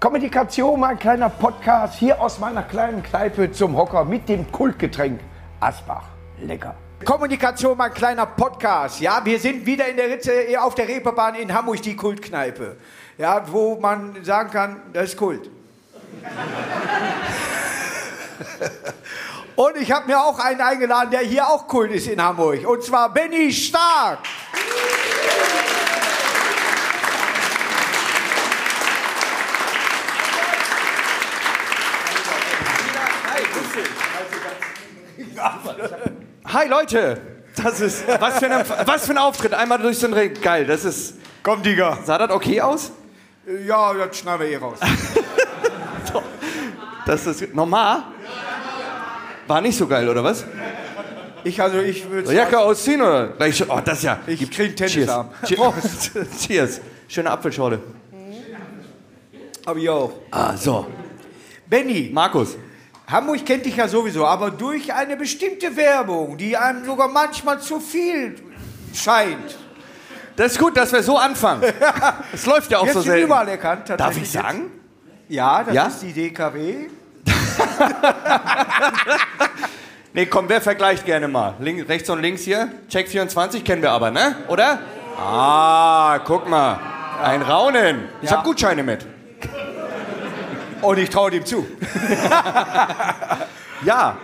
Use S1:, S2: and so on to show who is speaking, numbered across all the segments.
S1: Kommunikation, mein kleiner Podcast hier aus meiner kleinen Kneipe zum Hocker mit dem Kultgetränk Asbach. Lecker. Kommunikation, mein kleiner Podcast. Ja, wir sind wieder in der Ritze auf der Reeperbahn in Hamburg, die Kultkneipe. Ja, wo man sagen kann, das ist Kult. Und ich habe mir auch einen eingeladen, der hier auch Kult ist in Hamburg. Und zwar Benny Stark.
S2: Hi Leute, das ist was für, ein, was für ein Auftritt. Einmal durch so ein Ring. Geil, das ist.
S1: Komm, Digga.
S2: Sah das okay aus?
S1: Ja, das schneiden wir eh raus.
S2: Das ist normal. War nicht so geil, oder was?
S1: Ich also, ich würde
S2: Jacke ausziehen oder? Gleich, oh, das ja.
S1: Ich krieg einen Tennisarm.
S2: Cheers. Cheers. Schöne Apfelschorle.
S1: Aber ich auch.
S2: Ah, so.
S1: Benny,
S2: Markus.
S1: Hamburg kennt dich ja sowieso, aber durch eine bestimmte Werbung, die einem sogar manchmal zu viel scheint.
S2: Das ist gut, dass wir so anfangen. Es läuft ja auch
S1: Wirst
S2: so selten.
S1: überall erkannt.
S2: Darf ich sagen?
S1: Ja, das
S2: Ja?
S1: ist die DKW.
S2: Nee, komm, wer vergleicht gerne mal? Link, rechts und links hier. Check 24 kennen wir aber, ne? Oder? Ah, guck mal. Ein Raunen. Ich
S1: Ja.
S2: hab Gutscheine mit.
S1: Und ich traue dem zu.
S2: Ja.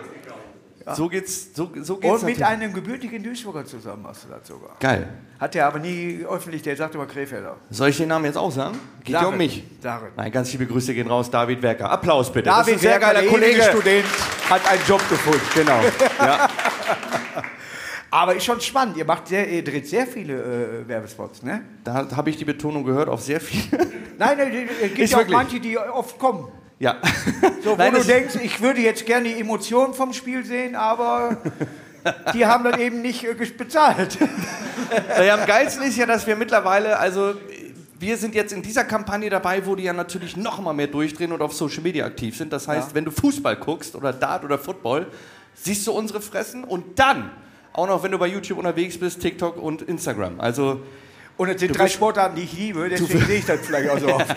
S2: So geht's, so, so geht's
S1: Und mit
S2: natürlich.
S1: einem gebürtigen Duisburger zusammen hast du das sogar.
S2: Geil.
S1: Hat er aber nie öffentlich, der sagt immer Krefelder.
S2: Soll ich den Namen jetzt auch sagen? Geht ja um mich.
S1: Es.
S2: Nein, ganz liebe Grüße gehen raus, David Werker. Applaus bitte. das ist ein
S1: David
S2: sehr
S1: Werker,
S2: geiler
S1: der
S2: Kollege.
S1: Student, hat einen Job gefunden.
S2: Genau. Ja.
S1: Aber ist schon spannend. Ihr macht sehr, ihr dreht sehr viele äh, Werbespots, ne?
S2: Da habe ich die Betonung gehört auf sehr viel.
S1: Nein, nein, es gibt ja auch
S2: wirklich.
S1: manche, die oft kommen.
S2: ja.
S1: So, wo
S2: Nein,
S1: du denkst, ich würde jetzt gerne die Emotionen vom Spiel sehen, aber die haben dann eben nicht äh, bezahlt.
S2: Naja, am geilsten ist ja, dass wir mittlerweile, also wir sind jetzt in dieser Kampagne dabei, wo die ja natürlich noch mal mehr durchdrehen und auf Social Media aktiv sind. Das heißt,
S1: Ja.
S2: wenn du Fußball guckst oder Dart oder Football, siehst du unsere Fressen und dann auch noch, wenn du bei YouTube unterwegs bist, TikTok und Instagram. Also
S1: Und es sind drei Sportarten, die ich liebe, deswegen sehe ich das vielleicht auch so oft.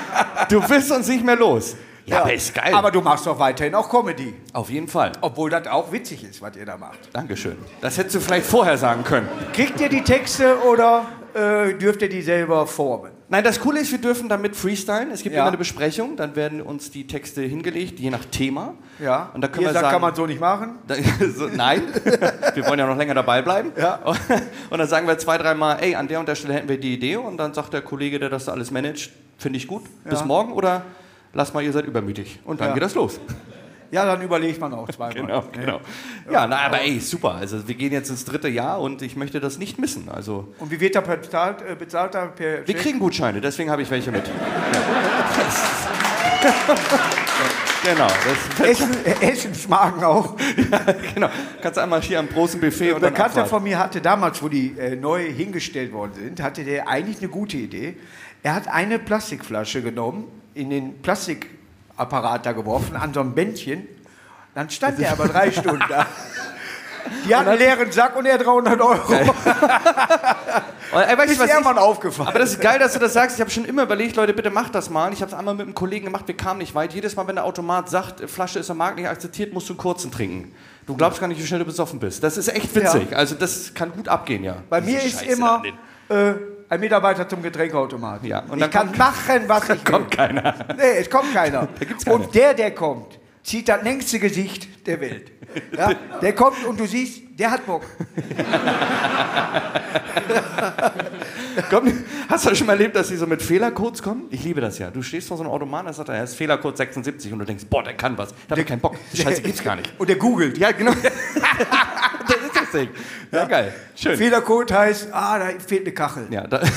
S2: du bist uns nicht mehr los. Ja, aber ist geil.
S1: Aber du machst doch weiterhin auch Comedy.
S2: auf jeden Fall.
S1: Obwohl das auch witzig ist, was ihr da macht.
S2: Dankeschön. Das hättest du vielleicht vorher sagen können.
S1: Kriegt ihr die Texte oder äh, dürft ihr die selber formen?
S2: Nein, das Coole ist, wir dürfen damit freestylen. Es gibt
S1: Ja.
S2: immer eine Besprechung, dann werden uns die Texte hingelegt, je nach Thema.
S1: Ja.
S2: Und da können
S1: ihr
S2: wir
S1: sagt,
S2: sagen,
S1: kann man so nicht machen.
S2: Da- so, nein, wir wollen ja noch länger dabei bleiben.
S1: Ja.
S2: Und dann sagen wir zwei, dreimal, ey, an der und der Stelle hätten wir die Idee. Und dann sagt der Kollege, der das alles managt, finde ich gut, bis
S1: Ja.
S2: morgen oder lass mal, ihr seid übermütig. Und dann
S1: Ja.
S2: geht das los.
S1: Ja, dann überlegt man auch zweimal.
S2: Genau, genau. Ja, na, aber ey, super. Also wir gehen jetzt ins dritte Jahr und ich möchte das nicht missen. Also
S1: Und wie wird da bezahlt? Äh, bezahlt da per
S2: wir kriegen Gutscheine, deswegen habe ich welche mit. Genau, das,
S1: Essen, äh, Essensmagen auch.
S2: genau. Kannst einmal hier am großen Buffet und
S1: Ein
S2: dann
S1: Bekannter von mir hatte damals, wo die äh, neu hingestellt worden sind, hatte der eigentlich eine gute Idee. Er hat eine Plastikflasche genommen, in den Plastikapparat da geworfen, an so ein Bändchen. Dann stand er aber drei Stunden da. Die hatten einen leeren Sack und er 300 Euro.
S2: Und, ey, weißt
S1: Ist
S2: was
S1: irgendwann aufgefallen.
S2: aber das ist geil, dass du das sagst. Ich habe schon immer überlegt, Leute, bitte macht das mal. Ich habe es einmal mit einem Kollegen gemacht, wir kamen nicht weit. Jedes Mal, wenn der Automat sagt, Flasche ist am Markt nicht akzeptiert, musst du einen kurzen trinken. Du glaubst gar nicht, wie schnell du besoffen bist. Das ist echt witzig. Also das kann gut abgehen, ja.
S1: Bei mir
S2: Diese
S1: ist
S2: Scheiße
S1: immer äh, ein Mitarbeiter zum Getränkeautomat.
S2: Ja, und
S1: ich kann machen, was ich will.
S2: kommt keiner.
S1: Nee, es kommt keiner.
S2: gibt's keinen.
S1: Und der, der kommt, zieht das längste Gesicht der Welt. Ja? Der kommt und du siehst, der hat Bock.
S2: Komm, hast du schon mal erlebt, dass die so mit Fehlercodes kommen? Ich liebe das ja. Du stehst vor so einem Automaten, da sagt er, er ist Fehlercode 76 und du denkst, boah, der kann was. Da hab ich keinen Bock. Scheiße gibt's gar nicht.
S1: Und der googelt.
S2: Ja, genau. Das Ding. Ja, geil. Schön.
S1: Fehlercode heißt, ah, da fehlt eine Kachel.
S2: Ja, da.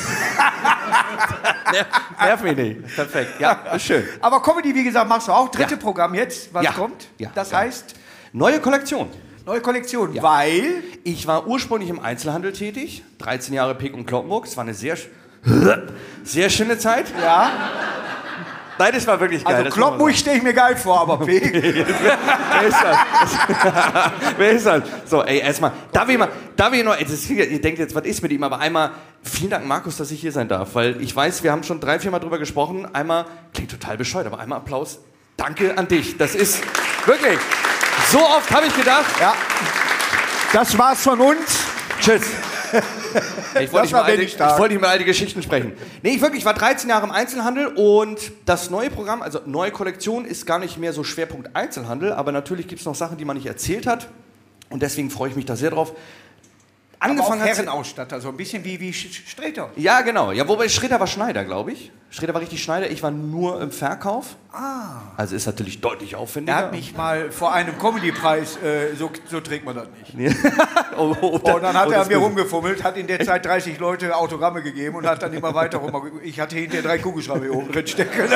S2: Nerv- mich nicht. Perfekt. Ja, ist schön.
S1: Aber Comedy, wie gesagt, machst du auch. Dritte
S2: Ja.
S1: Programm jetzt, was
S2: Ja.
S1: kommt.
S2: Ja.
S1: Das
S2: Ja.
S1: heißt,
S2: Neue Kollektion.
S1: neue Kollektion, weil
S2: Ich war ursprünglich im Einzelhandel tätig. 13 Jahre Pick und Kloppenburg. Es war eine sehr, sehr schöne Zeit.
S1: ja,
S2: Nein, das war wirklich geil.
S1: Also Kloppmuch stelle ich mir geil vor, aber P.
S2: Wer ist das? Wer ist das? So, ey, erstmal, darf ich mal, darf ich noch, das, ihr denkt jetzt, was ist mit ihm, aber einmal, vielen Dank, Markus, dass ich hier sein darf, weil ich weiß, wir haben schon drei, vier Mal drüber gesprochen. Einmal, klingt total bescheuert, aber einmal Applaus. Danke an dich. Das ist wirklich, so oft habe ich gedacht,
S1: Ja. Das war's von uns.
S2: Tschüss. Ich wollte nicht, mal alte, ich wollte nicht mal alte Geschichten sprechen. Nee, ich wirklich, ich war 13 Jahre im Einzelhandel und das neue Programm, also neue Kollektion, ist gar nicht mehr so Schwerpunkt Einzelhandel, aber natürlich gibt es noch Sachen, die man nicht erzählt hat. Und deswegen freue ich mich da sehr drauf. Angefangen hat
S1: Herrenausstatter, so ein bisschen wie, wie Streter.
S2: Ja, genau. Ja, wobei Schredder war Schneider, glaube ich. Schredder war richtig Schneider, ich war nur im Verkauf.
S1: Ah.
S2: Also ist natürlich deutlich aufwendiger.
S1: Er hat mich mal vor einem Comedy-Preis, äh, so, so trägt man das nicht.
S2: oh, oh,
S1: Und dann hat
S2: oh,
S1: er an mir rumgefummelt, hat in der Zeit 30 Leute Autogramme gegeben und hat dann immer weiter rum. Ich hatte hinter drei Kugelschreiber hier oben drin stecken.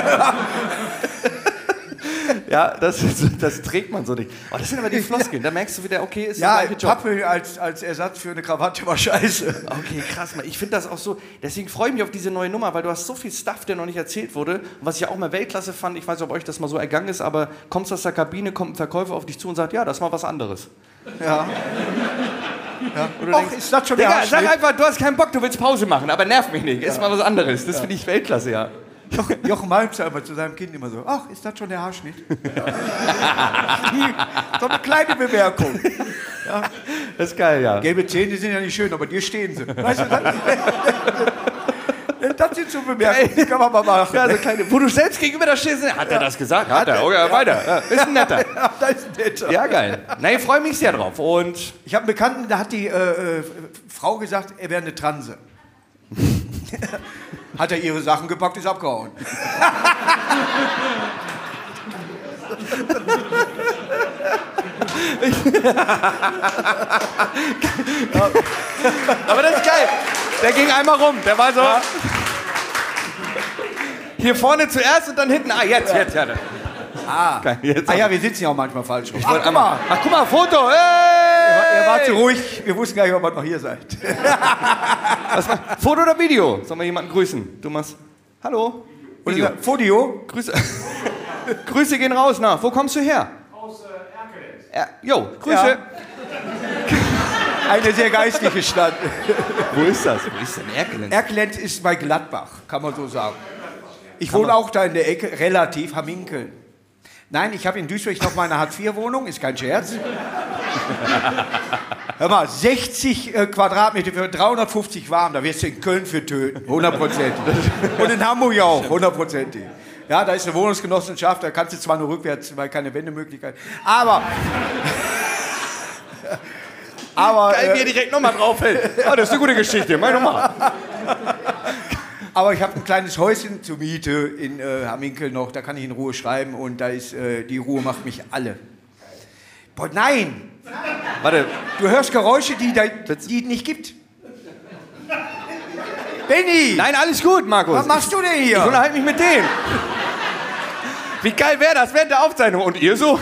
S2: Ja, das, das trägt man so nicht. Oh, das sind aber die Floskeln. Da merkst du wieder, okay, ist
S1: Ja,
S2: der gleiche Job.
S1: Pappe als, als Ersatz für eine Krawatte war scheiße.
S2: Okay, krass, Mann. Ich finde das auch so. Deswegen freue ich mich auf diese neue Nummer, weil du hast so viel Stuff, der noch nicht erzählt wurde. Und was ich ja auch mal Weltklasse fand, ich weiß nicht, ob euch das mal so ergangen ist, aber kommst aus der Kabine, kommt ein Verkäufer auf dich zu und sagt, ja, das ist mal was anderes.
S1: Ja.
S2: Du
S1: Och,
S2: denkst,
S1: ist das schon der
S2: Digga, sag
S1: Haarschnitt?
S2: einfach, du hast keinen Bock, du willst Pause machen, aber nerv mich nicht. Ist mal was anderes. Das finde ich Weltklasse, ja.
S1: Jochen, Jochen Malmster immer zu seinem Kind immer so, ach, ist das schon der Haarschnitt? so eine kleine Bemerkung.
S2: Das ist geil, ja.
S1: Gelbe Zähne sind ja nicht schön, aber dir stehen sie. Weißt du, das, das sind so Bemerkungen, die kann man mal machen.
S2: Ja, so kleine, wo du selbst gegenüber da stehst, hat er das gesagt? Hat er, okay, weiter. Ja, ist ein netter.
S1: Ja, das ist nett.
S2: Ja, geil. Na, ich freue mich sehr drauf. Und
S1: Ich habe einen Bekannten, da hat die äh, äh, Frau gesagt, er wäre eine Transe. Hat er ihre Sachen gepackt, ist abgehauen.
S2: Aber das ist geil. Der ging einmal rum. Der war so. Hier vorne zuerst und dann hinten. Ah, jetzt, jetzt, ja.
S1: Ah.
S2: Geil, jetzt
S1: ah ja, wir sitzen ja auch manchmal falsch rum.
S2: Ich
S1: Ach, guck mal.
S2: Ach, guck mal, Foto. Hey!
S1: Er war zu ruhig. Wir wussten gar nicht, ob ihr noch hier seid.
S2: Was ma- Foto oder Video? Sollen wir jemanden grüßen? Du machst. Hallo? Video.
S1: er sagt, Fodio,
S2: Grüße. Grüße gehen raus. Na, wo kommst du her?
S3: Aus äh, Erkelenz.
S2: Jo, Grüße.
S1: Ja. eine sehr geistliche Stadt.
S2: Wo ist das? Wo ist denn Erkelenz?
S1: Erkelenz ist bei Gladbach, kann man so sagen. Ich wohne auch da in der Ecke, relativ, Hamminkeln. Nein, ich habe in Duisburg noch meine Hartz-IV-Wohnung, ist kein Scherz. Hör mal, 60 äh, Quadratmeter für 350 warm, da wirst du in Köln für töten, hundertprozentig. Und in Hamburg ja auch, hundertprozentig. Ja, da ist eine Wohnungsgenossenschaft, da kannst du zwar nur rückwärts, weil keine Wendemöglichkeit. Aber. aber
S2: Geil, wie
S1: äh,
S2: er direkt nochmal draufhält. Ah, das ist eine gute Geschichte. Mach nochmal.
S1: Aber ich habe ein kleines Häuschen zur Miete in äh, Hamminkel noch, da kann ich in Ruhe schreiben und da ist, äh, die Ruhe macht mich alle. Boah, nein,
S2: Warte,
S1: du hörst Geräusche, die es nicht gibt. Benny,
S2: nein, alles gut, Markus.
S1: was machst du denn
S2: Ich
S1: hier?
S2: unterhalte mich mit dem. Wie geil wäre das während der Aufzeichnung? Und ihr so?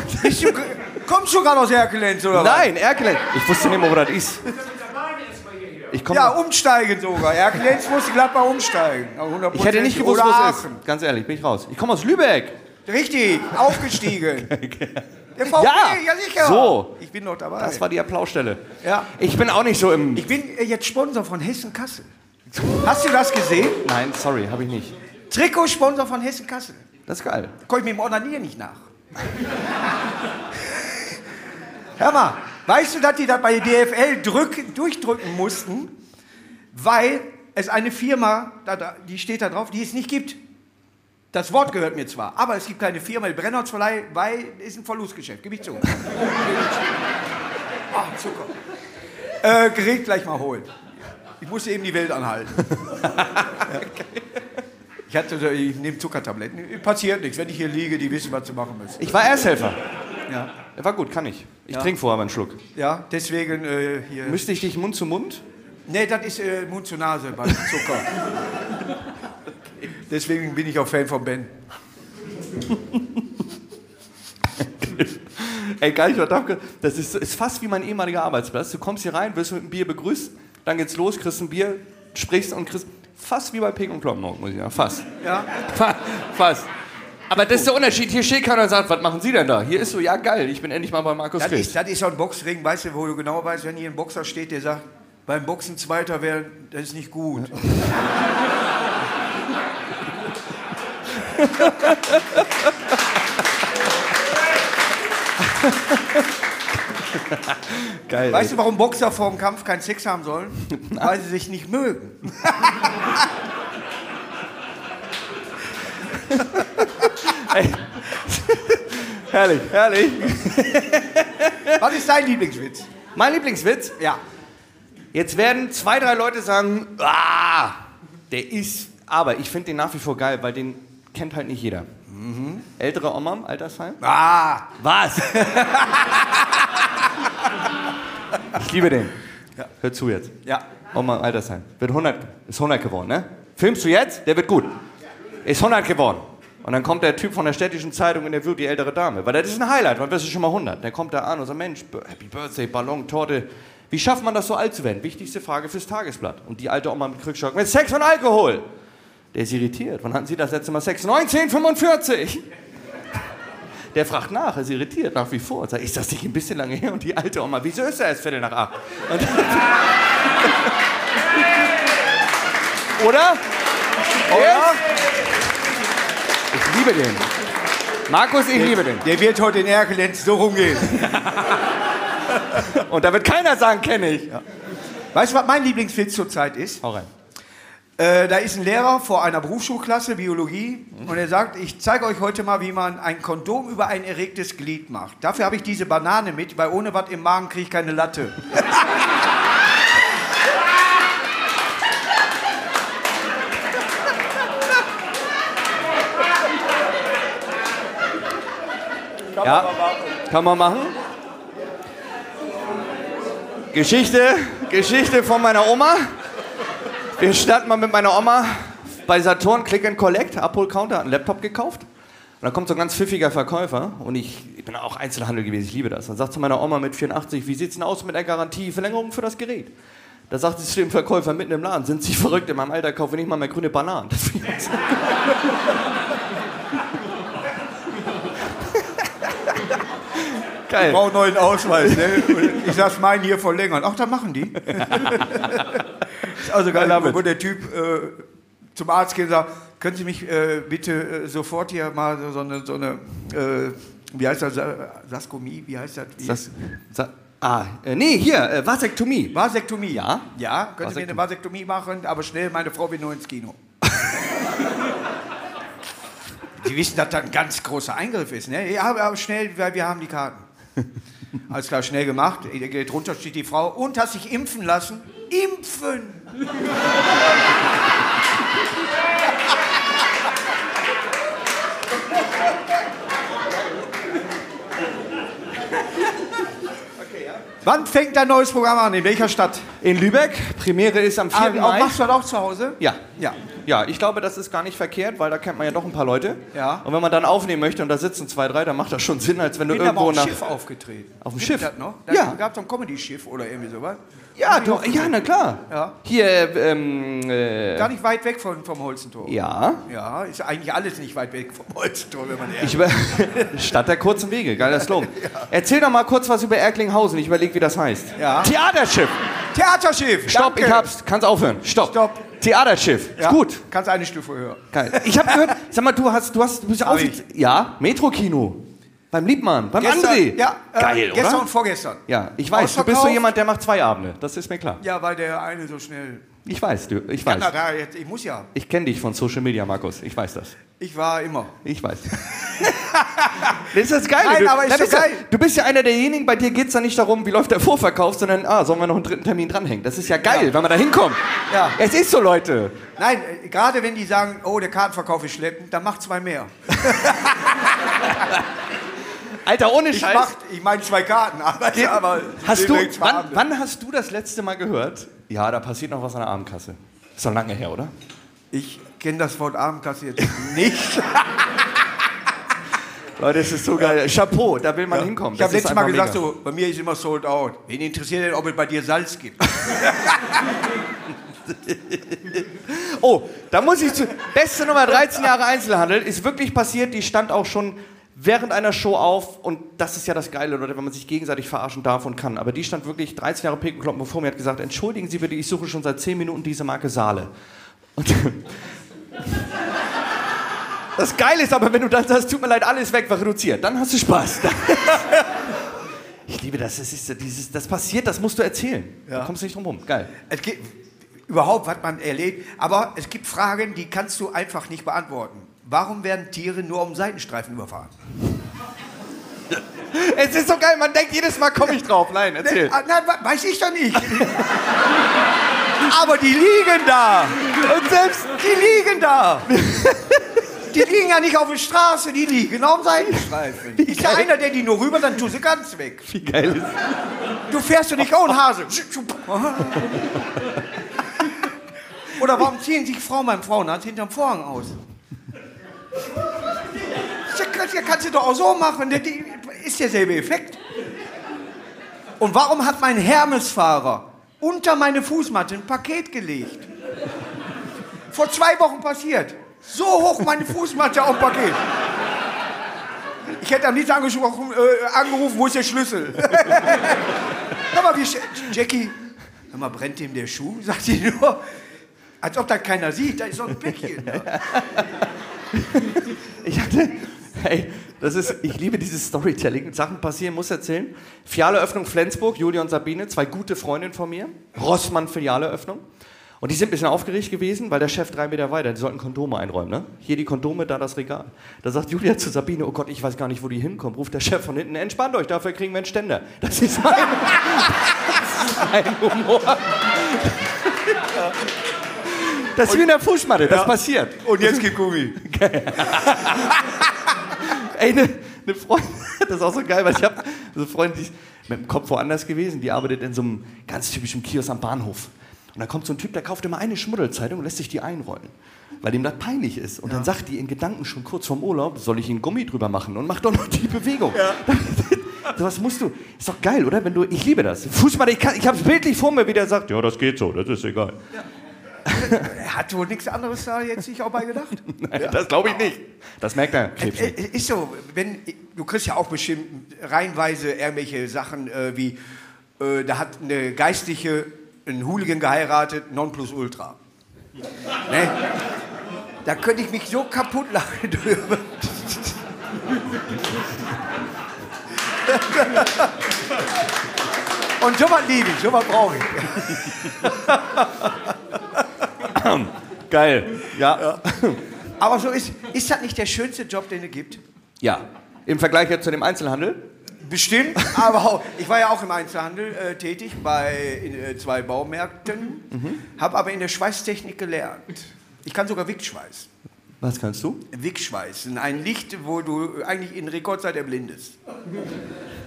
S1: Kommst du gerade aus Erkelenz oder
S2: Nein, Erkelenz. Ich wusste nicht mehr, wo das ist. Ich
S1: was?
S2: komme.
S1: Ja, umsteigen sogar. Erkelenz musste Gladbach umsteigen. Na,
S2: ich hätte nicht gewusst, wo es ist. Ganz ehrlich, bin ich raus. Ich komme aus Lübeck.
S1: Richtig, aufgestiegen. Der VfB,
S2: Ja,
S1: ja sicher.
S2: so.
S1: Ich bin noch dabei.
S2: Das war die Applausstelle.
S1: ja.
S2: Ich bin auch nicht so im.
S1: Ich bin äh, jetzt Sponsor von Hessen Kassel. Hast du das gesehen?
S2: Nein, sorry, habe ich nicht.
S1: Trikotsponsor von Hessen Kassel.
S2: Das ist geil.
S1: Komme ich mit dem Onanieren nicht nach. Hör mal, weißt du, dass die das bei DFL drücken, durchdrücken mussten, weil es eine Firma, da, da, die steht da drauf, die es nicht gibt. Das Wort gehört mir zwar, aber es gibt keine Firma, die Brennholzverleih, weil ist ein Verlustgeschäft, gebe ich zu. Ah, Zucker. Äh, Gerät gleich mal holen. Ich musste eben die Welt anhalten. Ich, hatte, ich nehme Zuckertabletten. Passiert nichts. Wenn ich hier liege, die wissen, was sie machen müssen.
S2: Ich war Ersthelfer.
S1: Ja,
S2: war gut, kann ich. Ich
S1: Ja.
S2: trinke vorher mal einen Schluck.
S1: ja deswegen äh, hier.
S2: Müsste ich dich Mund zu Mund?
S1: Nee, das ist äh, Mund zu Nase beim Zucker. Deswegen bin ich auch Fan von Ben.
S2: Ey, geil, ich war da- Das ist, ist fast wie mein ehemaliger Arbeitsplatz. Du kommst hier rein, wirst mit einem Bier begrüßt, dann geht's los, kriegst ein Bier, sprichst und kriegst fast wie bei Pink und Kloppenburg, muss ich sagen. Fast.
S1: Ja?
S2: Fa- Fast. Aber das ist der Unterschied. Hier steht keiner und sagt, was machen Sie denn da? Hier ist so, ja geil, ich bin endlich mal bei Markus
S1: Das ist, das ist so ein Boxring, weißt du, wo du genau weißt, wenn hier ein Boxer steht, der sagt, beim Boxen Zweiter wäre, das ist nicht gut.
S2: Geil.
S1: Weißt du, warum Boxer vor dem Kampf keinen Sex haben sollen? Weil sie sich nicht mögen.
S2: herrlich, herrlich.
S1: Was ist dein Lieblingswitz?
S2: Mein Lieblingswitz?
S1: Ja.
S2: Jetzt werden zwei, drei Leute sagen, ah, der ist, aber ich finde den nach wie vor geil, weil den kennt halt nicht jeder. Ältere Oma im Altersheim?
S1: Ah,
S2: Was? ich liebe den. Hör zu jetzt.
S1: ja.
S2: Oma im Altersheim. Wird 100, ist 100 geworden, ne? Filmst du jetzt? Der wird gut. Ist 100 geworden. Und dann kommt der Typ von der städtischen Zeitung und der wird die ältere Dame. Weil das ist ein Highlight, weil wirst du schon mal 100. Dann kommt er an und sagt, Mensch, Happy Birthday, Ballon, Torte. Wie schafft man das so alt zu werden? Wichtigste Frage fürs Tagesblatt. Und die alte Oma mit Krückstock, mit Sex und Alkohol. Der ist irritiert. Wann hatten Sie das letzte Mal Sex? 1945. Der fragt nach, er ist irritiert nach wie vor. Sagt, ist das nicht ein bisschen lange her? Und die alte Oma, wieso ist er erst Viertel nach acht? Und Oder? Oder? Ich liebe den. Markus, ich liebe den.
S1: Der wird heute in Erkelenz so rumgehen.
S2: Und da wird keiner sagen, kenne ich.
S1: Weißt du, was mein Lieblingswitz zurzeit ist?
S2: Hau rein.
S1: Äh, da ist ein Lehrer vor einer Berufsschulklasse, Biologie, und er sagt, ich zeige euch heute mal, wie man ein Kondom über ein erregtes Glied macht. Dafür habe ich diese Banane mit, weil ohne was im Magen kriege ich keine Latte.
S2: Ja, kann man machen. Geschichte, Geschichte von meiner Oma. Wir standen mal mit meiner Oma bei Saturn Click and Collect, Abholcounter, einen Laptop gekauft. Und dann kommt so ein ganz pfiffiger Verkäufer und ich, ich bin auch Einzelhandel gewesen, ich liebe das. Dann sagt zu meiner Oma mit 84, wie sieht's denn aus mit der Garantieverlängerung für das Gerät? Da sagt sie zu dem Verkäufer mitten im Laden, sind Sie verrückt, in meinem Alter kaufe ich nicht mal mehr grüne Bananen. Das finde ich so geil.
S1: brauche neuen Ausweis. Ne? Ich sag meinen hier verlängern. Ach, da machen die. ist also geil, wo der Typ äh, zum Arzt geht und sagt, können Sie mich äh, bitte äh, sofort hier mal so eine, so eine äh, wie heißt das, Sa- Saskomie, wie heißt das? Wie
S2: Das, sa, ah, äh, nee, hier, äh, Vasektomie.
S1: Vasektomie.
S2: Ja.
S1: Ja, können Sie mir eine Vasektomie machen, aber schnell, meine Frau will nur ins Kino. Sie wissen, dass das ein ganz großer Eingriff ist, ne? Ja, aber schnell, weil wir haben die Karten. Alles klar, schnell gemacht. Er geht runter, steht die Frau. Und hast dich impfen lassen? Impfen! Wann fängt dein neues Programm an? In welcher Stadt?
S2: In Lübeck, Premiere ist am 4.
S1: Ah, auch,
S2: Mai.
S1: machst du das auch zu Hause?
S2: Ja.
S1: Ja.
S2: Ja, ich glaube, das ist gar nicht verkehrt, weil da kennt man ja doch ein paar Leute.
S1: Ja.
S2: Und wenn man dann aufnehmen möchte und da sitzen zwei, drei, dann macht das schon Sinn, als wenn du
S1: bin aber
S2: irgendwo
S1: auf
S2: nach.
S1: dem Schiff aufgetreten.
S2: Auf dem Schiff?
S1: Das noch? Da
S2: Ja.
S1: gab es ein Comedy-Schiff oder irgendwie sowas.
S2: Ja,
S1: auch
S2: ja, na klar.
S1: Ja.
S2: Hier, ähm, äh,
S1: Gar nicht weit weg von, vom Holzentor.
S2: ja.
S1: Ja, ist eigentlich alles nicht weit weg vom Holzentor, wenn man ehrlich
S2: Ich über Stadt der kurzen Wege, geiler Slogan. Erzähl doch mal kurz was über Erklinghausen, ich überlege, wie das heißt.
S1: Ja.
S2: Theaterschiff.
S1: Theaterschiff!
S2: Stopp,
S1: danke.
S2: ich hab's. Kannst aufhören. Stopp.
S1: Stopp.
S2: Theaterschiff.
S1: Ja,
S2: Ist gut.
S1: Kannst eine Stufe höher.
S2: Geil. Ich habe gehört, sag mal, du hast, du hast, du bist auch, ja, Metro-Kino. Beim Liebmann, beim André.
S1: Ja, äh,
S2: Geil,
S1: gestern
S2: oder?
S1: und vorgestern.
S2: Ja, ich weiß, du bist so jemand, der macht zwei Abende. Das ist mir klar.
S1: Ja, weil der eine so schnell.
S2: Ich weiß, du, ich
S1: Na,
S2: weiß.
S1: da, jetzt, ich muss ja.
S2: Ich kenne dich von Social Media, Markus. Ich weiß das.
S1: Ich war immer.
S2: Ich weiß. das ist das Geile.
S1: Nein,
S2: du,
S1: aber ist
S2: bist ja,
S1: geil.
S2: du bist ja einer derjenigen, bei dir geht es ja nicht darum, wie läuft der Vorverkauf, sondern, ah, sollen wir noch einen dritten Termin dranhängen? Das ist ja geil,
S1: Ja.
S2: wenn man da hinkommt.
S1: Ja.
S2: Es ist so, Leute.
S1: Nein, äh, gerade wenn die sagen, oh, der Kartenverkauf ist schleppend, dann mach zwei mehr.
S2: Alter, ohne
S1: Ich
S2: Scheiß.
S1: mach, ich meine zwei Karten, aber, aber
S2: Hast du, wann, wann hast du das letzte Mal gehört? Ja, da passiert noch was an der Abendkasse. Ist doch lange her, oder?
S1: Ich kenne das Wort Abendkasse jetzt nicht.
S2: Leute, es ist so geil. Chapeau, da will man hinkommen.
S1: Ich habe
S2: Das
S1: letztes Mal gesagt,
S2: mega.
S1: so, bei mir ist immer sold out. Wen interessiert denn, ob es bei dir Salz gibt?
S2: Oh, da muss ich zu. Beste Nummer 13 Jahre Einzelhandel ist wirklich passiert. Die stand auch schon während einer Show auf. Und das ist ja das Geile, Leute, wenn man sich gegenseitig verarschen darf und kann. Aber die stand wirklich 13 Jahre Pekenkloppen bevor mir hat gesagt: Entschuldigen Sie bitte, ich suche schon seit 10 Minuten diese Marke Saale. Und das Geile ist aber, wenn du dann sagst, tut mir leid, alles weg, war reduziert, dann hast du Spaß. Ich liebe das, das, ist, dieses, das passiert, das musst du erzählen.
S1: Ja.
S2: Da kommst du nicht drum rum. Geil.
S1: Überhaupt, was man erlebt, aber es gibt Fragen, die kannst du einfach nicht beantworten. Warum werden Tiere nur um Seitenstreifen überfahren?
S2: Es ist so geil, man denkt jedes Mal, komme ich drauf. Nein, erzähl.
S1: Ah, Nein, we- weiß ich doch nicht. aber die liegen da. Und selbst die liegen da. Die liegen ja nicht auf der Straße, die liegen auf dem Seitenstreifen. Ist ja einer, der die nur rüber, dann tust du ganz weg.
S2: Wie geil ist
S1: Du fährst du nicht, oh, ein Hase. Oder warum ziehen sich Frauen beim Frauenarzt hinterm Vorhang aus? Das kannst, du doch auch so machen. Das ist derselbe Effekt. Und warum hat mein Hermesfahrer unter meine Fußmatte ein Paket gelegt? Vor zwei Wochen passiert. So hoch meine Fußmatte auf dem Paket. Ich hätte am liebsten äh, angerufen, wo ist der Schlüssel? Hör mal, wie Jackie, hör mal, brennt ihm der Schuh? Sagt sie nur, als ob da keiner sieht, da ist so ein Päckchen. Ne?
S2: Ich hatte, hey, das ist, ich liebe dieses Storytelling. Sachen passieren, muss erzählen. Filialeöffnung Flensburg, Julia und Sabine, zwei gute Freundinnen von mir. Rossmann Filialeöffnung. Und die sind ein bisschen aufgeregt gewesen, weil der Chef drei Meter weiter, die sollten Kondome einräumen, ne? Hier die Kondome, da das Regal. Da sagt Julia zu Sabine, oh Gott, ich weiß gar nicht, wo die hinkommen. Ruft der Chef von hinten, entspannt euch, dafür kriegen wir einen Ständer. Das ist mein, das ist mein Humor. Das ist wie in der Fußmatte, das passiert.
S1: Und jetzt geht Gummi.
S2: Ey, eine ne Freundin, das ist auch so geil, weil ich habe so eine Freundin, die ist mit dem Kopf woanders gewesen, die arbeitet in so einem ganz typischen Kiosk am Bahnhof. Und da kommt so ein Typ, der kauft immer eine Schmuddelzeitung und lässt sich die einrollen, weil dem das peinlich ist. Und dann sagt die in Gedanken schon kurz vorm Urlaub, soll ich einen Gummi drüber machen und macht doch noch die Bewegung. so was musst du, ist doch geil, oder? Wenn du, ich liebe das. Fußball, ich, kann, ich habe es bildlich vor mir, wie der sagt, ja, das geht so, das ist egal.
S1: Er hat wohl nichts anderes da jetzt sich auch bei gedacht.
S2: Nein, Das glaube ich nicht. Das merkt er, Krebs.
S1: Äh, Ist so, wenn, du kriegst ja auch bestimmt reihenweise irgendwelche Sachen äh, wie, äh, da hat eine Geistliche einen Hooligan geheiratet, Nonplusultra. ne? Da könnte ich mich so kaputt lachen drüber. Und sowas liebe ich, sowas brauche ich.
S2: Geil. Ja.
S1: Aber so ist, ist das nicht der schönste Job, den es gibt?
S2: ja. Im Vergleich jetzt zu dem Einzelhandel?
S1: Bestimmt, aber auch, ich war ja auch im Einzelhandel äh, tätig bei in, äh, zwei Baumärkten, habe aber in der Schweißtechnik gelernt. Ich kann sogar Wickschweiß.
S2: Was kannst du?
S1: Wickschweißen, ein Licht, wo du eigentlich in Rekordzeit erblindest.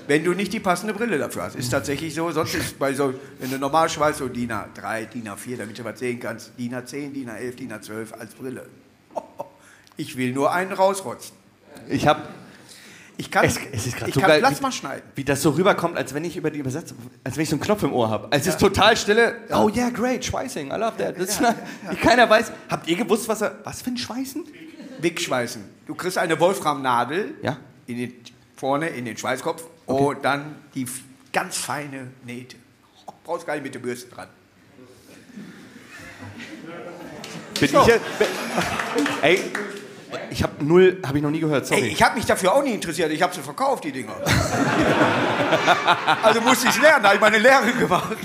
S1: Wenn du nicht die passende Brille dafür hast. Ist tatsächlich so, sonst ist bei so, wenn du normal schweißt, so DIN A3, DIN A4, damit du was sehen kannst, DIN A10, DIN A11, DIN A12 als Brille. Ich will nur einen rausrotzen.
S2: Ich habe
S1: Ich kann,
S2: Es, es ist
S1: ich
S2: so
S1: kann
S2: geil,
S1: Plasma
S2: wie,
S1: schneiden.
S2: wie das so rüberkommt, als wenn ich über die Übersetzung, als wenn ich so einen Knopf im Ohr habe. Es ist total stille. Oh yeah, great, Schweißing, I love that. Das ist wie keiner weiß. Habt ihr gewusst, was er, was für ein Schweißen?
S1: Wegschweißen. Du kriegst eine Wolframnadel
S2: Ja.
S1: in den, vorne in den Schweißkopf und dann die ganz feine Nähte. Brauchst gar nicht mit der Bürste dran.
S2: Bin
S1: So.
S2: ich bin, ey, ich habe null, habe ich noch nie gehört, sorry.
S1: Ey, ich habe mich dafür auch nie interessiert. Ich habe sie verkauft, die Dinger. also musste ich lernen, da habe ich meine Lehre gemacht.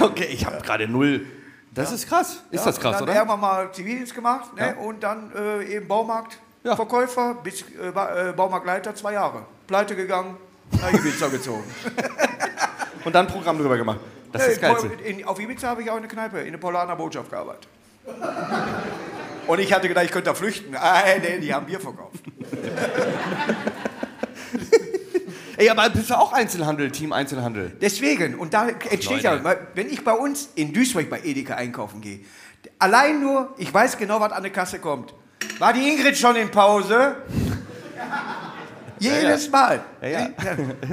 S2: okay, ich habe gerade null. Das ist krass. Ist das krass,
S1: dann
S2: oder?
S1: irgendwann mal Zivildienst gemacht ne?
S2: Ja.
S1: und dann äh, eben Baumarkt,
S2: Ja.
S1: Verkäufer bis äh, äh, Baumarktleiter, zwei Jahre. Pleite gegangen, nach Ibiza gezogen.
S2: Und dann Programm drüber gemacht. Das ist
S1: in, auf Ibiza habe ich auch in der Kneipe, in der Polaner Botschaft gearbeitet. Und ich hatte gedacht, ich könnte da flüchten. Ah, nee, die haben Bier verkauft.
S2: Ey, aber bist du auch Einzelhandel, Team Einzelhandel?
S1: Deswegen, und da entsteht
S2: Leute.
S1: ja, wenn ich bei uns in Duisburg bei Edeka einkaufen gehe, allein nur, ich weiß genau, was an der Kasse kommt. War die Ingrid schon in Pause? Jedes Mal.
S2: Ja, ja.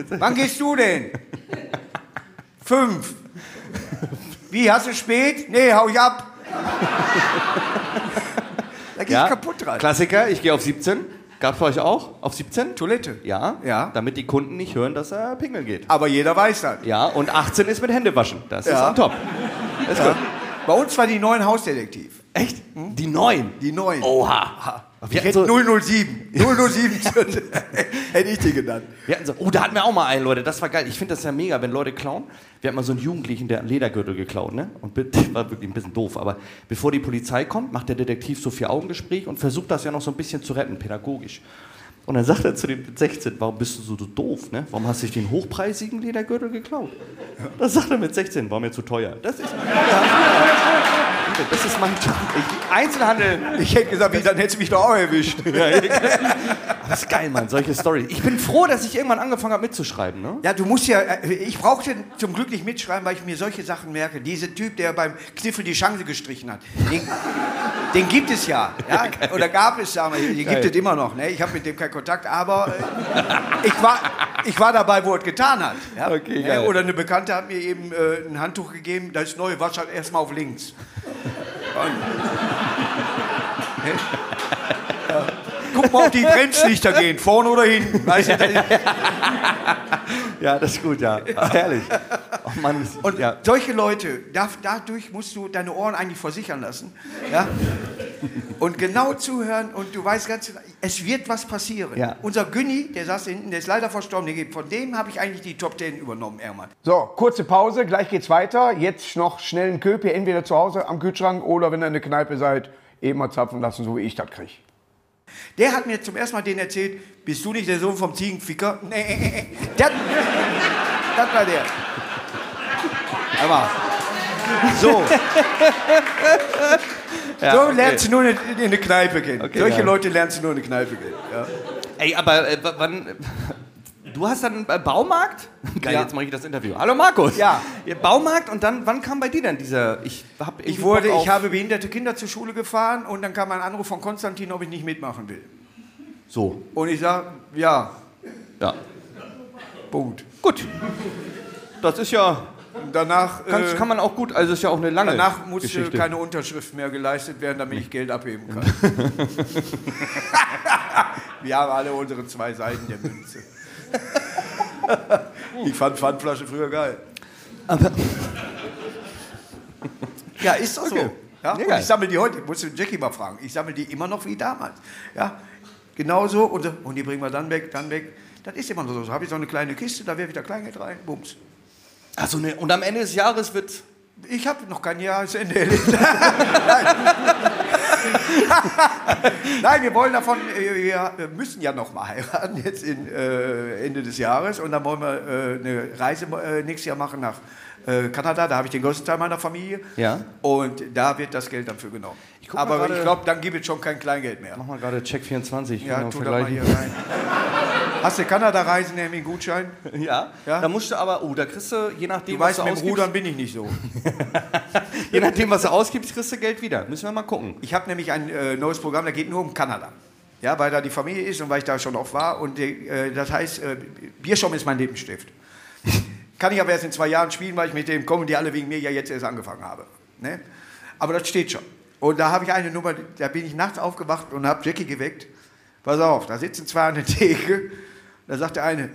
S1: Wann gehst du denn? Fünf. Wie, hast du spät? Nee, hau ich ab. Da gehe ich kaputt dran.
S2: Klassiker, ich gehe auf 17. Gab's bei euch auch? Auf 17?
S1: Toilette.
S2: Ja,
S1: Ja.
S2: damit die Kunden nicht hören, dass er pingeln geht.
S1: Aber jeder weiß das.
S2: Ja, und 18 ist mit Händewaschen. Das ist
S1: Ja.
S2: on top. Das ist gut.
S1: Bei uns war die neuen Hausdetektiv.
S2: Echt? Die neuen?
S1: Die neuen.
S2: Oha. Wir
S1: Ich
S2: hatten,
S1: hätte
S2: so,
S1: 007. 007 hätte ich die genannt.
S2: wir hatten so, oh, da hatten wir auch mal einen, Leute. Das war geil. Ich finde das ja mega, wenn Leute klauen. Wir hatten mal so einen Jugendlichen, der einen Ledergürtel geklaut, ne? Und war wirklich ein bisschen doof. Aber bevor die Polizei kommt, macht der Detektiv so vier Augengespräch und versucht das ja noch so ein bisschen zu retten, pädagogisch. Und dann sagt er zu dem mit 16, warum bist du so doof, ne? Warum hast du dich den hochpreisigen Ledergürtel geklaut? Das sagt er mit 16, war mir zu teuer. Das ist, das ist mein. Ich, Einzelhandel.
S1: Ich hätte gesagt, wie, dann hättest du mich doch auch erwischt.
S2: Das ist geil, Mann, solche Stories. Ich bin froh, dass ich irgendwann angefangen habe mitzuschreiben, ne?
S1: Ja, du musst ja, äh, ich brauchte zum Glück nicht mitschreiben, weil ich mir solche Sachen merke. Dieser Typ, der beim Kniffel die Chance gestrichen hat, den, den gibt es ja, ja? Oder gab es ja, den gibt es immer noch. Ne? Ich habe mit dem keinen Kontakt, aber äh, ich, war, ich war dabei, wo er es getan hat. Ja?
S2: Okay,
S1: Ne?
S2: geil.
S1: Oder eine Bekannte hat mir eben äh, ein Handtuch gegeben, das ist neu, wasch halt erstmal auf links. Und. Guck mal, ob die Bremslichter gehen, vorne oder hinten. Weißt du,
S2: Ja, das ist gut, ja. Herrlich. Oh Mann,
S1: Und
S2: ja.
S1: solche Leute, da, dadurch musst du deine Ohren eigentlich versichern lassen. Ja? Und genau zuhören und du weißt ganz genau, es wird was passieren.
S2: Ja.
S1: Unser Günni, der saß hinten, der ist leider verstorben, der geht- von dem habe ich eigentlich die Top 10 übernommen, Ermann. So, kurze Pause, gleich geht's weiter. Jetzt noch schnell einen Köpi, entweder zu Hause am Kühlschrank oder wenn ihr in der Kneipe seid, eben mal zapfen lassen, so wie ich das kriege. Der hat mir zum ersten Mal den erzählt, bist du nicht der Sohn vom Ziegenficker? Nee, das, das war der. Aber so. so
S2: okay.
S1: lernst du nur in, in eine Kneipe kennen.
S2: Okay,
S1: Solche
S2: ja.
S1: Leute lernst du nur in eine Kneipe kennen. Ja.
S2: Ey, aber äh, wann. Du hast dann einen Baumarkt? Geil,
S1: Ja.
S2: jetzt mache ich das Interview. Hallo Markus.
S1: Ja.
S2: Baumarkt und dann, wann kam bei dir denn dieser. Ich, hab
S1: Ich, wurde, ich habe behinderte Kinder zur Schule gefahren und dann kam ein Anruf von Konstantin, ob ich nicht mitmachen will.
S2: So.
S1: Und ich sage, ja,
S2: Ja.
S1: Punkt.
S2: Gut. Das ist ja.
S1: Danach,
S2: Kann,
S1: äh,
S2: kann man auch gut. Also ist ja auch eine lange
S1: danach musste
S2: Geschichte.
S1: keine Unterschrift mehr geleistet werden, damit ich Geld abheben kann. Wir haben alle unsere zwei Seiten der Münze. ich fand Pfandflasche früher geil. ja, ist doch so.
S2: Okay.
S1: Ja,
S2: Ja, geil.
S1: ich sammle die heute, musst du Jackie mal fragen, ich sammle die immer noch wie damals. Ja, genauso und, und die bringen wir dann weg, dann weg. Das ist immer so. So habe ich so eine kleine Kiste, da wäre wieder Kleingeld rein, bums.
S2: Achso, ne, und am Ende des Jahres wird.
S1: Ich habe noch kein Jahresende erlebt. Nein, wir wollen davon, äh, wir müssen ja noch mal heiraten jetzt in, äh, Ende des Jahres und dann wollen wir äh, eine Reise äh, nächstes Jahr machen nach äh, Kanada. Da habe ich den größten Teil meiner Familie.
S2: Ja.
S1: Und da wird das Geld dafür genommen.
S2: Ich
S1: Aber
S2: gerade-
S1: ich glaube, dann gibt es schon kein Kleingeld mehr.
S2: Mach mal gerade Check 24.
S1: Ja,
S2: genau,
S1: tu das mal hier rein. Hast du Kanada-Reisen, nämlich einen Gutschein?
S2: Ja.
S1: Ja.
S2: Da musst du aber, oh, da kriegst du, je nachdem,
S1: Du
S2: was
S1: weißt,
S2: du
S1: mit dem
S2: ausgibst,
S1: Rudern bin ich nicht so.
S2: je nachdem, was du ausgibst, kriegst du Geld wieder. Müssen wir mal gucken.
S1: Ich habe nämlich ein äh, neues Programm, da geht nur um Kanada. Ja, weil da die Familie ist und weil ich da schon oft war. Und äh, das heißt, äh, Bierschaum ist mein Lippenstift. Kann ich aber erst in zwei Jahren spielen, weil ich mit dem kommen, die alle wegen mir ja jetzt erst angefangen habe. Ne? Aber das steht schon. Und da habe ich eine Nummer, da bin ich nachts aufgewacht und habe Jackie geweckt. Pass auf, da sitzen zwei an der Theke. Da sagt der eine,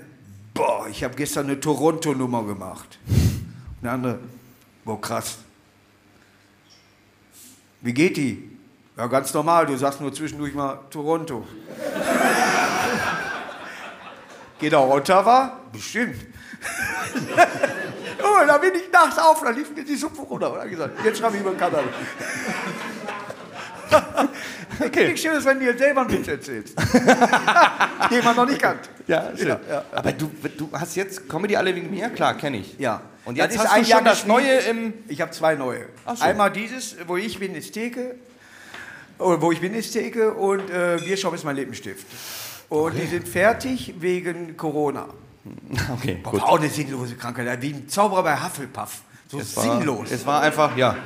S1: boah, ich habe gestern eine Toronto-Nummer gemacht. Und der andere, boah, krass. Wie geht die? Ja, ganz normal, du sagst nur zwischendurch mal Toronto. Geht auch Ottawa? Bestimmt. oh, da bin ich nachts auf, da lief mir die Suppe runter. Und gesagt, jetzt schreibe ich über Kanada. Okay. Ich schön, wenn du dir selber einen Witz erzählst. Den man noch nicht kannt.
S2: Ja, schön.
S1: Ja, ja.
S2: Aber du, du hast jetzt Comedy alle wegen mir? Klar, kenne ich.
S1: Ja.
S2: Und
S1: Das
S2: jetzt
S1: ist
S2: hast du
S1: Jahr
S2: schon das. Neue im...
S1: Ich habe zwei neue.
S2: So.
S1: Einmal dieses, wo ich bin, ist Theke. Oder wo ich bin, ist Theke. Und äh, Bierschaum ist mein Lippenstift. Und die sind fertig wegen Corona.
S2: Okay,
S1: Boah, war auch eine sinnlose Krankheit. Wie ein Zauberer bei Hufflepuff. So
S2: Es war,
S1: sinnlos.
S2: Es war einfach, ja.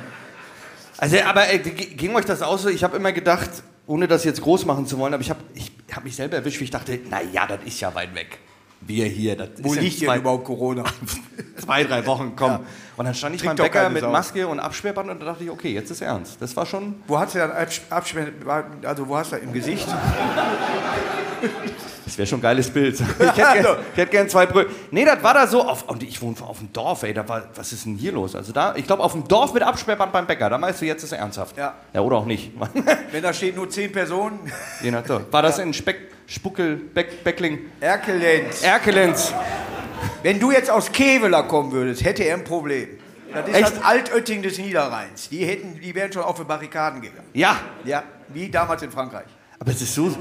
S2: Also, aber äh, ging euch das aus so? Ich habe immer gedacht, ohne das jetzt groß machen zu wollen, aber ich habe ich hab mich selber erwischt, wie ich dachte, na ja, das ist ja weit weg. Wir hier, das
S1: Wo
S2: ist ja
S1: liegt
S2: zwei-
S1: denn überhaupt Corona?
S2: zwei, drei Wochen, komm. Und dann stand ich beim Bäcker
S1: keine
S2: mit. Maske und Absperrband und da dachte ich, okay, jetzt ist ernst. Das war schon.
S1: Wo hast du dann Abs- Absperr, also wo hast du im Gesicht?
S2: Das wäre schon ein geiles Bild. Ich hätte gern, ich hätte gern zwei Brühe. Nee, das war da so. Auf, und ich wohne auf dem Dorf, ey. Da war, was ist denn hier los? Also da, ich glaube, auf dem Dorf mit Absperrband beim Bäcker. Da meinst du, jetzt ist es ernsthaft.
S1: Ja.
S2: Ja, oder auch nicht.
S1: Wenn da steht nur zehn Personen.
S2: Je so. War das in Speck, Spuckel, Beck, Beckling,
S1: Erkelenz.
S2: Erkelenz?
S1: Wenn du jetzt aus Keveler kommen würdest, hätte er ein Problem. Das ist
S2: Echt?
S1: das Altötting des Niederrheins. Die, hätten, die wären schon auf die Barrikaden gegangen.
S2: Ja.
S1: Ja, wie damals in Frankreich.
S2: Aber es ist so,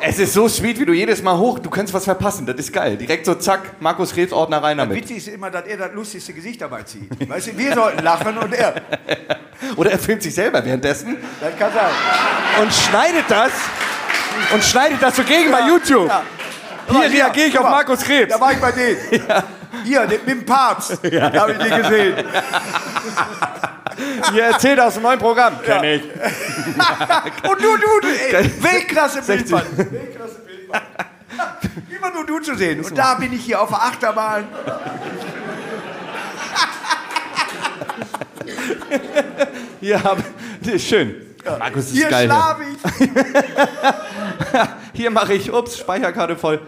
S2: es ist so sweet, wie du jedes Mal hoch, du kannst was verpassen. Das ist geil. Direkt so zack, Markus Krebs Ordner rein damit.
S1: Witzig ist immer, dass er das lustigste Gesicht dabei zieht. Weißt du, wir sollten lachen und er.
S2: Oder er filmt sich selber währenddessen
S1: Das kann sein.
S2: und schneidet das und schneidet das so gegen bei YouTube.
S1: Ja.
S2: Hier
S1: mal,
S2: reagiere ich auf
S1: mal.
S2: Markus Krebs.
S1: Da war ich bei denen. Hier, mit dem Papst. Habe ich die gesehen.
S2: Hier erzählt aus dem neuen Programm. Kenn ich.
S1: Und du, du, du ey, Weltklasse Bildband. Weltklasse Bildband. Immer nur du zu sehen. Und da bin ich hier auf der Achterbahn.
S2: Ist schön. Markus ist
S1: Hier
S2: geil.
S1: schlafe ich.
S2: Hier mache ich, ups, Speicherkarte voll.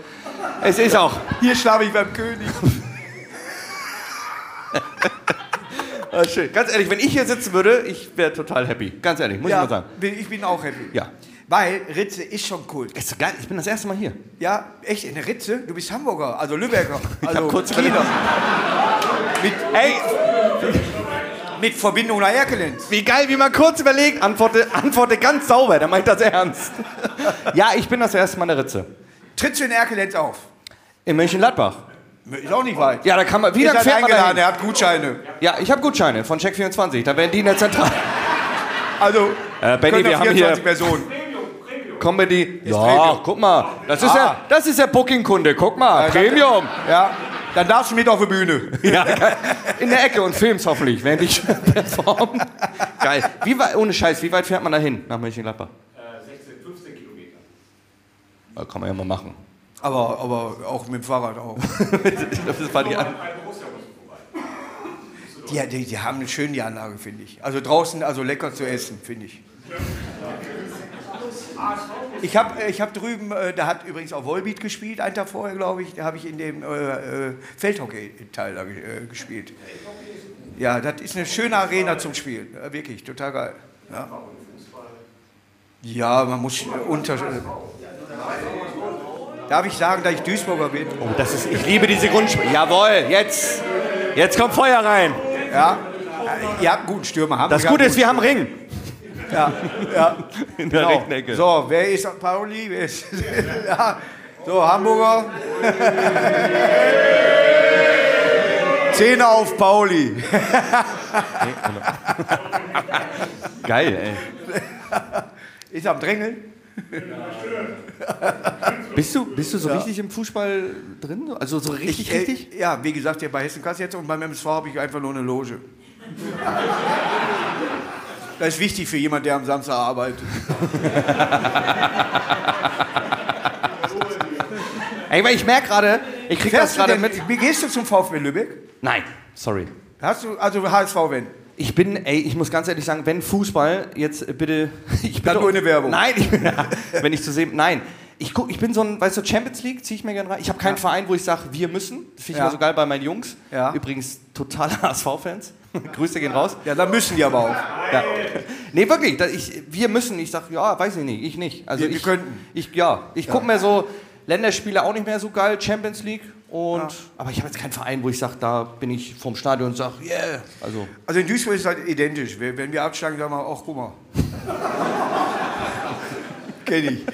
S2: Es ist auch.
S1: Hier schlafe ich beim König.
S2: Ah, schön. Ganz ehrlich, wenn ich hier sitzen würde, ich wäre total happy. Ganz ehrlich, muss ich mal sagen.
S1: bin- ich bin auch happy.
S2: Ja.
S1: Weil Ritze ist schon Kult.
S2: Ist so geil. Ich bin das erste Mal hier.
S1: Ja, echt, in der Ritze? Du bist Hamburger, also Lübecker. Also
S2: kurz
S1: Kieler. Mit,
S2: Ey,
S1: mit Verbindung nach Erkelenz.
S2: wie geil, wie man kurz überlegt. Antworte, antworte ganz sauber, dann meint das ernst. ja, ich bin das erste Mal in der Ritze.
S1: Trittst du in Erkelenz auf?
S2: In Mönchengladbach.
S1: Ist auch nicht weit.
S2: Ja, da kann man. Wie
S1: Ist
S2: lange
S1: halt
S2: fährt man
S1: eingeladen,
S2: dahin?
S1: er hat Gutscheine.
S2: Ja, ich habe Gutscheine von Check24. Da werden die in der Zentrale.
S1: Also,
S2: Äh, Benny,
S1: können
S2: wir haben
S1: 24
S2: hier-
S1: Personen.
S2: Comedy. Ja,
S1: Premium.
S2: guck mal. Das ist,
S1: Ah.
S2: ja, das ist der Booking-Kunde. Guck mal. Premium.
S1: Ja, dann darfst du mit auf die Bühne.
S2: Ja, in der Ecke und filmst hoffentlich, während ich perform. Geil. Wie weit, ohne Scheiß, wie weit fährt man da hin nach Mönchengladbach?
S3: Äh, 16, 15 Kilometer.
S2: Ja, kann man ja mal machen.
S1: Aber, aber auch mit dem Fahrrad auch.
S2: Das war die An.
S1: Die, die, die haben schön die Anlage, finde ich. Also draußen, also lecker zu essen, finde ich. Ich habe ich hab drüben, äh, da hat übrigens auch Volbeat gespielt, einen Tag vorher, glaube ich. Da habe ich in dem äh, äh, Feldhockey-Teil da äh, gespielt. Ja, das ist eine schöne Arena zum Spielen. Äh, wirklich, total geil. Ja, ja man muss äh, unter. Darf ich sagen, dass ich Duisburger bin?
S2: oh, das ist, ich liebe diese Grundspiele. Jawohl, jetzt. Jetzt kommt Feuer rein.
S1: Ja. Ihr habt einen guten Stürmer. Haben
S2: Das Gute ist, wir haben Ring.
S1: Ja, ja.
S2: In der
S1: Genau.
S2: rechten Ecke.
S1: So, wer ist St. Pauli? Wer ist ja. So, Hamburger. Zehner auf Pauli.
S2: Geil, ey.
S1: Ist am Drängeln?
S2: Bist du, bist du so richtig im Fußball drin? Also so richtig,
S1: äh,
S2: richtig?
S1: Ja, wie gesagt, ja, bei Hessen Kass jetzt und beim MSV habe ich einfach nur eine Loge. Das ist wichtig für jemanden, der am Samstag arbeitet.
S2: Ey, ich merke gerade, ich krieg das
S1: Fährst du
S2: gerade mit.
S1: wie gehst du zum VfB Lübeck?
S2: Nein, sorry.
S1: Hast du, also HSV, wenn?
S2: Ich bin, ey, ich muss ganz ehrlich sagen, wenn Fußball, jetzt äh, bitte. Ich bin
S1: nur eine Werbung.
S2: Nein, ich, wenn ich zu sehen. Nein. Ich, guck, ich bin so ein, weißt du, Champions League ziehe ich mir gerne rein. Ich habe keinen Verein, wo ich sage, wir müssen. Das finde ich
S1: Ja.
S2: immer so geil bei meinen Jungs.
S1: Ja.
S2: Übrigens totale HSV-Fans. Grüße gehen raus.
S1: Ja, dann müssen die aber auch.
S2: Ja. Nee, wirklich. Da ich, wir müssen. Ich sage, ja, weiß ich nicht. Ich nicht. Also
S1: Wir- wir
S2: ich,
S1: könnten.
S2: Ich, ja, ich gucke mir so Länderspiele auch nicht mehr so geil. Champions League. Und, Aber ich habe jetzt keinen Verein, wo ich sage, da bin ich vorm Stadion und sage, yeah. Also,
S1: Also in Duisburg ist es halt identisch. Wenn wir absteigen, sagen wir, ach guck mal. Kenn ich.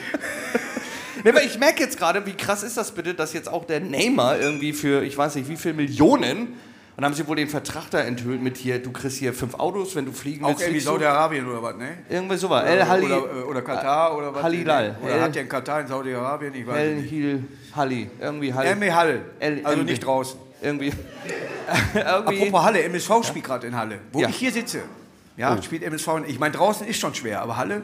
S2: Nee, aber ich merke jetzt gerade, wie krass ist das bitte, dass jetzt auch der Neymar irgendwie für, ich weiß nicht, wie viel Millionen, und haben sie wohl den Vertrag da enthüllt mit hier, du kriegst hier fünf Autos, wenn du fliegen
S1: Auch
S2: willst.
S1: irgendwie
S2: fliegst du.
S1: Saudi-Arabien oder was, ne?
S2: Irgendwie sowas. El Halli.
S1: Oder, äh, oder Katar oder was?
S2: Halilal.
S1: Oder
S2: El-
S1: hat der in Katar in Saudi-Arabien? Ich weiß
S2: El
S1: nicht.
S2: Hil Halli. Irgendwie Halli.
S1: ME Halle.
S2: El-
S1: Also
S2: MB.
S1: nicht draußen.
S2: Irgendwie. irgendwie.
S1: Apropos Halle, MSV spielt gerade in Halle. Wo
S2: Ja.
S1: ich hier sitze. Ja,
S2: Oh.
S1: spielt MSV. in- Ich meine, draußen ist schon schwer, aber Halle?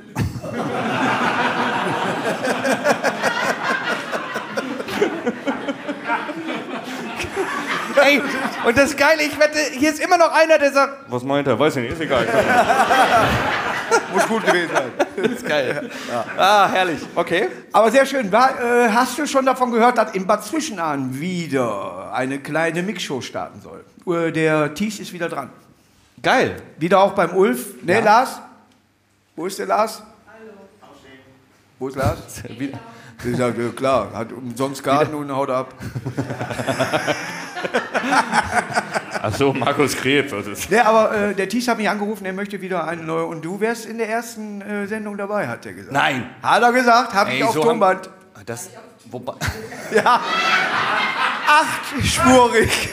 S2: Ey, Und das Geile, ich wette, hier ist immer noch einer, der sagt, was meint er? Weiß ich nicht, ist egal.
S1: Muss gut gewesen sein.
S2: Das ist geil. Ah, herrlich. Okay.
S1: Aber sehr schön. War, äh, hast du schon davon gehört, dass in Bad Zwischenahn wieder eine kleine Mixshow starten soll? Äh, der Thies ist wieder dran.
S2: Geil.
S1: Wieder auch beim Ulf. Ne,
S2: Ja.
S1: Lars? Wo ist der Lars? Wo ist Lars?
S2: Wieder-
S1: Ich sag, ja, klar, hat umsonst Garten und haut ab.
S3: Ach so, Markus Krebs. Ist
S1: Ne, aber äh, der Thies hat mich angerufen, er möchte wieder eine neue. Und du wärst in der ersten äh, Sendung dabei, hat er gesagt.
S2: Nein.
S1: Hat er gesagt, hab
S2: Ey,
S1: ich auf
S2: so haben-
S1: Tonband.
S2: Ah, Das, wobei,
S1: Ja. Achtspurig.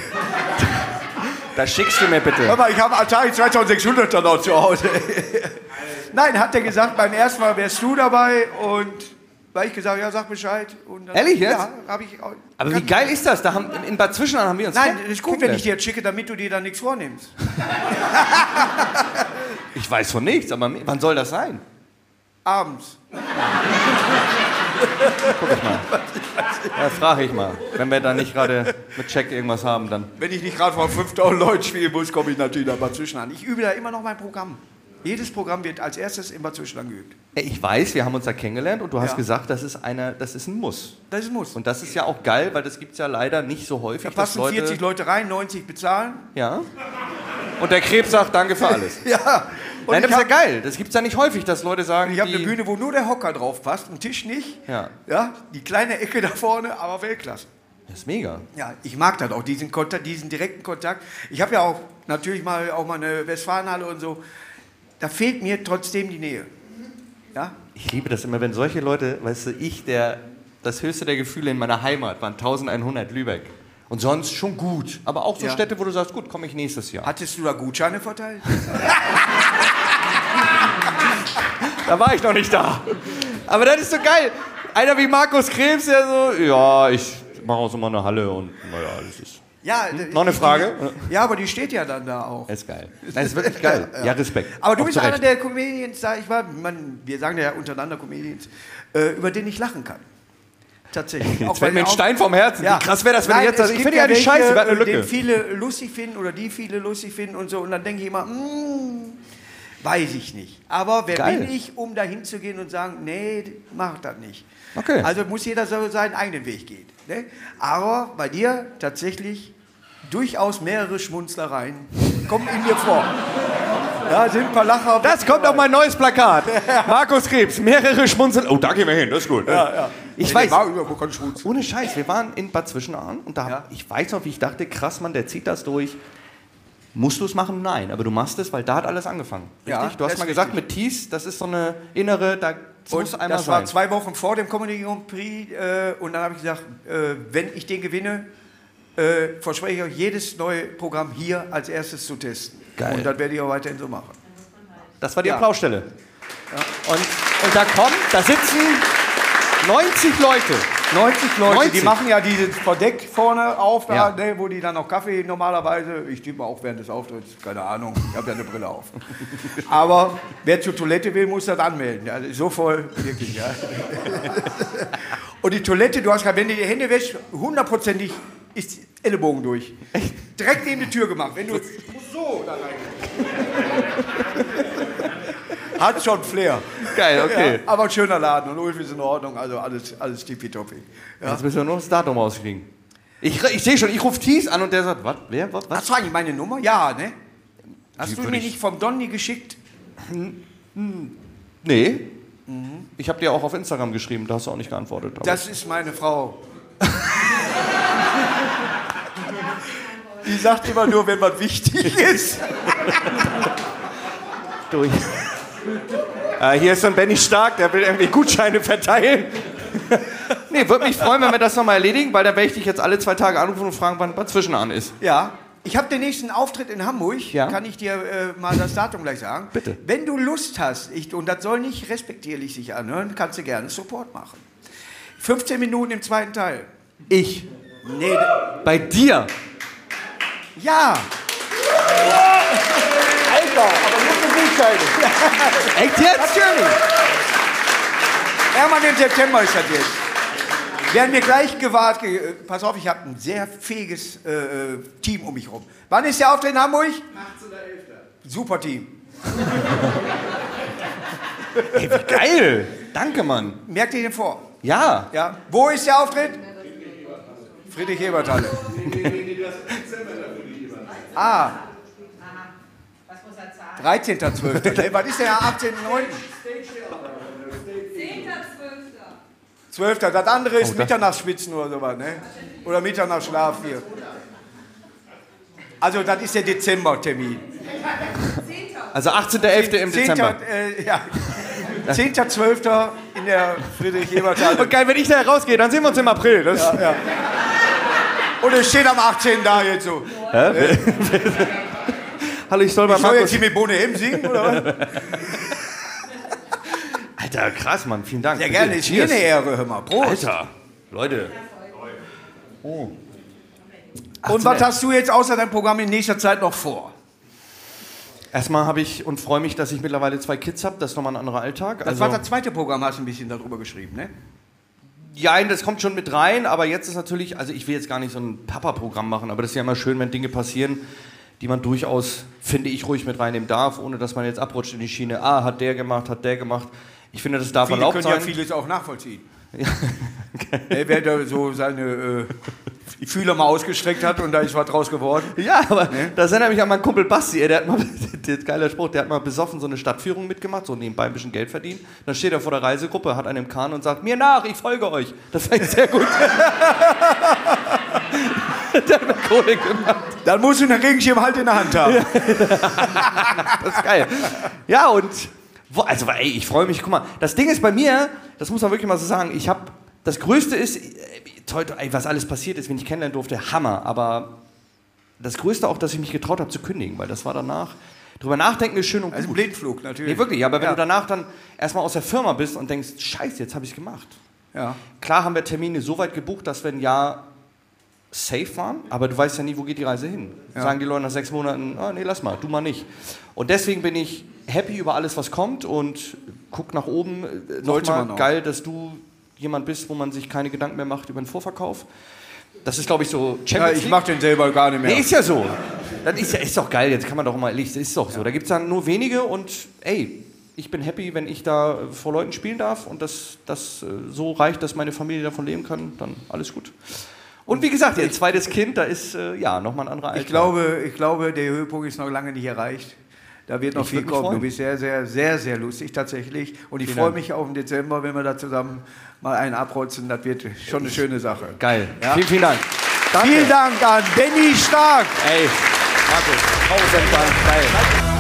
S2: das schickst du mir bitte.
S1: Hör mal, ich habe Atari 2600 dann auch zu Hause. Nein, hat er gesagt, beim ersten Mal wärst du dabei und weil ich gesagt, ja, sag Bescheid. Dann,
S2: Ehrlich jetzt?
S1: Ja, habe ich auch.
S2: Aber wie geil ist das? Da haben, in Bad Zwischenahn haben wir uns
S1: Nein, das ist gut, wenn ich dir jetzt schicke, damit du dir da nichts vornimmst.
S2: Ich weiß von nichts, aber wann soll das sein?
S1: Abends.
S2: Ja, frage ich mal. Wenn wir da nicht gerade mit Check irgendwas haben, dann.
S1: Wenn ich nicht gerade vor 5000 Leuten spielen muss, komme ich natürlich da mal zwischen an. Ich übe da immer noch mein Programm. Jedes Programm wird als erstes immer zwischendurch geübt.
S2: Ich weiß, wir haben uns da kennengelernt und du hast
S1: Ja.
S2: gesagt, das ist, eine, das ist ein Muss.
S1: Das ist Muss.
S2: Und das ist ja auch geil, weil das gibt es ja leider nicht so häufig.
S1: Da passen
S2: Leute,
S1: 40 Leute rein, 90 bezahlen.
S2: Ja. Und der Krebs sagt, danke für alles.
S1: Ja. Und
S2: Nein, das ist ja
S1: habe
S2: geil. Das gibt es ja nicht häufig, dass Leute sagen,
S1: ich hab eine Bühne, wo nur der Hocker drauf passt, ein Tisch nicht.
S2: Ja.
S1: ja. Die kleine Ecke da vorne, aber Weltklasse.
S2: Das ist mega.
S1: Ja, ich mag das auch, diesen, Kontakt, diesen direkten Kontakt. Ich habe ja auch natürlich mal auch mal eine Westfalenhalle und so. Da fehlt mir trotzdem die Nähe. Ja?
S2: Ich liebe das immer, wenn solche Leute, weißt du, ich, der, das höchste der Gefühle in meiner Heimat waren 1100 Lübeck. Und sonst schon gut. Aber auch so
S1: Ja.
S2: Städte, wo du sagst, gut, komme ich nächstes Jahr.
S1: Hattest du da Gutscheine verteilt?
S2: Da war ich noch nicht da. Aber das ist so geil. Einer wie Markus Krebs, der so, ja, ich mache auch so mal eine Halle und naja, das ist.
S1: Ja,
S2: Noch eine Frage?
S1: Ja, aber die steht ja dann da auch.
S2: Ist geil. Das ist wirklich geil. Ja, Respekt.
S1: Aber du
S2: Auch
S1: bist einer der Comedians, da ich war, man, wir sagen ja untereinander Comedians, äh, über den ich lachen kann. Tatsächlich.
S2: Jetzt fällt mir ein Stein vom Herzen. Wie krass wäre das, wenn
S1: Nein,
S2: ich jetzt ich finde ja die Scheiße, wir hatten eine
S1: Den
S2: Lücke.
S1: viele lustig finden oder die viele lustig finden und so. Und dann denke ich immer, mm, weiß ich nicht. Aber wer
S2: Geil.
S1: bin ich, um da hinzugehen und sagen, nee, mach das nicht.
S2: Okay.
S1: Also muss jeder so seinen eigenen Weg gehen. Ne? Aber bei dir tatsächlich durchaus mehrere Schmunzlereien kommen in mir vor. Da sind ein paar Lacher.
S2: Das kommt auf mein neues Plakat. Markus Krebs, mehrere Schmunzeln. Oh, da gehen wir hin, das ist gut. Ich weiß,
S1: Man kann schmunzeln.
S2: ohne Scheiß, wir waren in Bad Zwischenahn und da,
S1: Ja.
S2: ich weiß noch, wie ich dachte, krass, Mann, der zieht das durch. Musst du es machen? Nein, aber du machst es, weil da hat alles angefangen.
S1: Ja,
S2: Richtig? Du hast mal gesagt,
S1: richtig.
S2: mit Tees, das ist so eine innere, da das
S1: Und das war
S2: sein.
S1: zwei Wochen vor dem Comedy Grand Prix äh, und dann habe ich gesagt, äh, wenn ich den gewinne, äh, verspreche ich euch, jedes neue Programm hier als erstes zu testen.
S2: Geil.
S1: Und das werde ich auch weiterhin so machen.
S2: Das war die
S1: Ja.
S2: Applausstelle. Und, und da kommen, da sitzen 90 Leute.
S1: 90 Leute,
S2: 90.
S1: die machen ja dieses Verdeck vorne auf, da,
S2: Ja.
S1: ne, wo die dann noch Kaffee normalerweise, ich tippe auch während des Auftritts, keine Ahnung, ich habe ja eine Brille auf. Aber wer zur Toilette will, muss das anmelden. Ist so voll, wirklich. Ja. Und die Toilette, du hast gerade, wenn du die Hände wäschst, hundertprozentig ist Ellenbogen durch. Direkt neben die Tür gemacht. Wenn du so da rein. Hat schon Flair.
S2: Geil, okay.
S1: Ja, aber ein schöner Laden und Ulf ist in Ordnung, also alles, alles tippitoppi. Ja.
S2: Jetzt müssen wir nur das Datum rauskriegen. Ich, ich sehe schon, ich rufe Tees an und der sagt, was, wer, was, was?
S1: Hast du eigentlich meine Nummer? Ja, ne? Hast
S2: Die
S1: du mir
S2: ich-
S1: nicht vom Donny geschickt?
S2: Nee. Ich habe dir auch auf Instagram geschrieben, da hast du auch nicht geantwortet.
S1: Das ist meine Frau. Die sagt immer nur, wenn was wichtig ist.
S2: durch. Äh, hier ist so ein Benny Stark, der will irgendwie Gutscheine verteilen. nee, würde mich freuen, wenn wir das nochmal erledigen, weil da werde ich dich jetzt alle zwei Tage anrufen und fragen, wann Bad Zwischenahn ist.
S1: Ja. Ich habe den nächsten Auftritt in Hamburg.
S2: Ja.
S1: Kann ich dir äh, mal das Datum gleich sagen?
S2: Bitte.
S1: Wenn du Lust hast, ich, und das soll nicht respektierlich sich anhören, kannst du gerne Support machen. 15 Minuten im zweiten Teil.
S2: Ich.
S1: Nee,
S2: Bei dir.
S1: ja. Alter, aber Gutscheine.
S2: Echt jetzt?
S1: Natürlich. Hermann, im September ist das jetzt. werden wir gleich gewahrt. Ge äh, Pass auf, ich habe ein sehr fähiges äh, äh, Team um mich herum. Wann ist der Auftritt in Hamburg? 18.11. Super Team.
S2: Ey, wie geil. Danke, Mann.
S1: Merkt ihr den vor?
S2: Ja.
S1: Ja. Wo ist der Auftritt? Friedrich-Ebert-Halle. ah.
S4: Was muss er zahlen?
S1: 13.12. Ne, Was ist der 18.9.?
S4: 10.12.
S1: 12. Das andere ist
S2: Oh,
S1: Mitternachtsspitzen oder sowas, ne? Oder Mitternachtsschlaf hier. Also, das ist der Dezembertermin.
S2: Also 18.11. im
S1: 10.
S2: Dezember.
S1: Äh, ja. 10.12. in der Friedrich-Ebert-Halle.
S2: Und geil, wenn ich da rausgehe, dann sehen wir uns im April. Das
S1: Ja, ja. Und es steht am 18. da jetzt so.
S2: Hallo, ich soll bei
S1: Soll jetzt hier mit Bohne M singen, oder was?
S2: Alter, krass, Mann. Vielen Dank.
S1: Ja, gerne. Ist
S2: Cheers.
S1: eine Ehre, hör mal. Prost.
S2: Alter, Leute.
S1: Und was hast du jetzt außer deinem Programm in nächster Zeit noch vor?
S2: Erstmal habe ich und freue mich, dass ich mittlerweile zwei Kids habe. Das ist nochmal ein anderer Alltag.
S1: Das
S2: Also,
S1: war das zweite Programm, hast du ein bisschen darüber geschrieben, ne?
S2: ja, das kommt schon mit rein, aber jetzt ist natürlich, also ich will jetzt gar nicht so ein Papa-Programm machen, aber das ist ja immer schön, wenn Dinge passieren, die man durchaus, finde ich, ruhig mit reinnehmen darf, ohne dass man jetzt abrutscht in die Schiene. Ah, hat der gemacht, hat der gemacht. Ich finde, das darf
S1: Viele
S2: erlaubt
S1: können
S2: sein.
S1: ja vieles auch nachvollziehen. Er wer da so seine äh, Fühler mal ausgestreckt hat und da ist was draus geworden.
S2: Ja, aber das erinnert mich an meinen Kumpel Basti. Der hat mal, der geiler Spruch, der hat mal besoffen so eine Stadtführung mitgemacht, so nebenbei ein bisschen Geld verdient. Dann steht er vor der Reisegruppe, hat einen im Kahn und sagt, mir nach, ich folge euch. Das fand ich sehr gut. der hat Kohle gemacht.
S1: Dann musst du einen Regenschirm halt in der Hand haben.
S2: Das ist geil. Ja, und, also, ey, ich freue mich, guck mal, das Ding ist bei mir, das muss man wirklich mal so sagen, ich habe, das Größte ist, äh, ey, was alles passiert ist, wenn ich kennenlernen durfte, Hammer, aber das Größte auch, dass ich mich getraut habe zu kündigen, weil das war danach, drüber nachdenken ist schön und
S1: Also
S2: gut.
S1: Blindflug natürlich.
S2: Nee, wirklich, aber wenn
S1: ja.
S2: du danach dann erstmal aus der Firma bist und denkst, scheiße, jetzt habe ich es gemacht.
S1: Ja.
S2: Klar haben wir Termine so weit gebucht, dass wir ein Jahr safe waren, aber du weißt ja nie, wo geht die Reise hin.
S1: Ja.
S2: Sagen die Leute nach sechs Monaten, ah, nee, lass mal, du mal nicht. Und deswegen bin ich happy über alles, was kommt und guck nach oben. Äh,
S1: Sollte
S2: Nochmal geil, dass du jemand bist, wo man sich keine Gedanken mehr macht über den Vorverkauf. Das ist, glaube ich, so Champions
S1: Ja, ich
S2: League.
S1: mach den selber gar nicht mehr.
S2: Nee, ist ja so. Das ist ja ist doch geil, jetzt kann man doch mal ehrlich, das ist doch so. Da gibt es dann nur wenige und ey, ich bin happy, wenn ich da vor Leuten spielen darf und das, das äh, so reicht, dass meine Familie davon leben kann, dann alles gut. Und wie gesagt, ihr zweites Kind, da ist äh, ja nochmal ein anderer Alter.
S1: Ich glaube, ich glaube, der Höhepunkt ist noch lange nicht erreicht. Da wird noch
S2: Ich
S1: viel kommen.
S2: freuen.
S1: Du bist sehr, sehr, sehr, sehr lustig tatsächlich. Und ich
S2: Vielen
S1: freue mich auf den Dezember, wenn wir da zusammen mal einen abrotzen. Das wird schon eine schöne Sache.
S2: Geil.
S1: Ja.
S2: Vielen, vielen Dank.
S1: Vielen Dank an Benny Stark.
S2: Ey, Markus, Tausend Dank. Geil.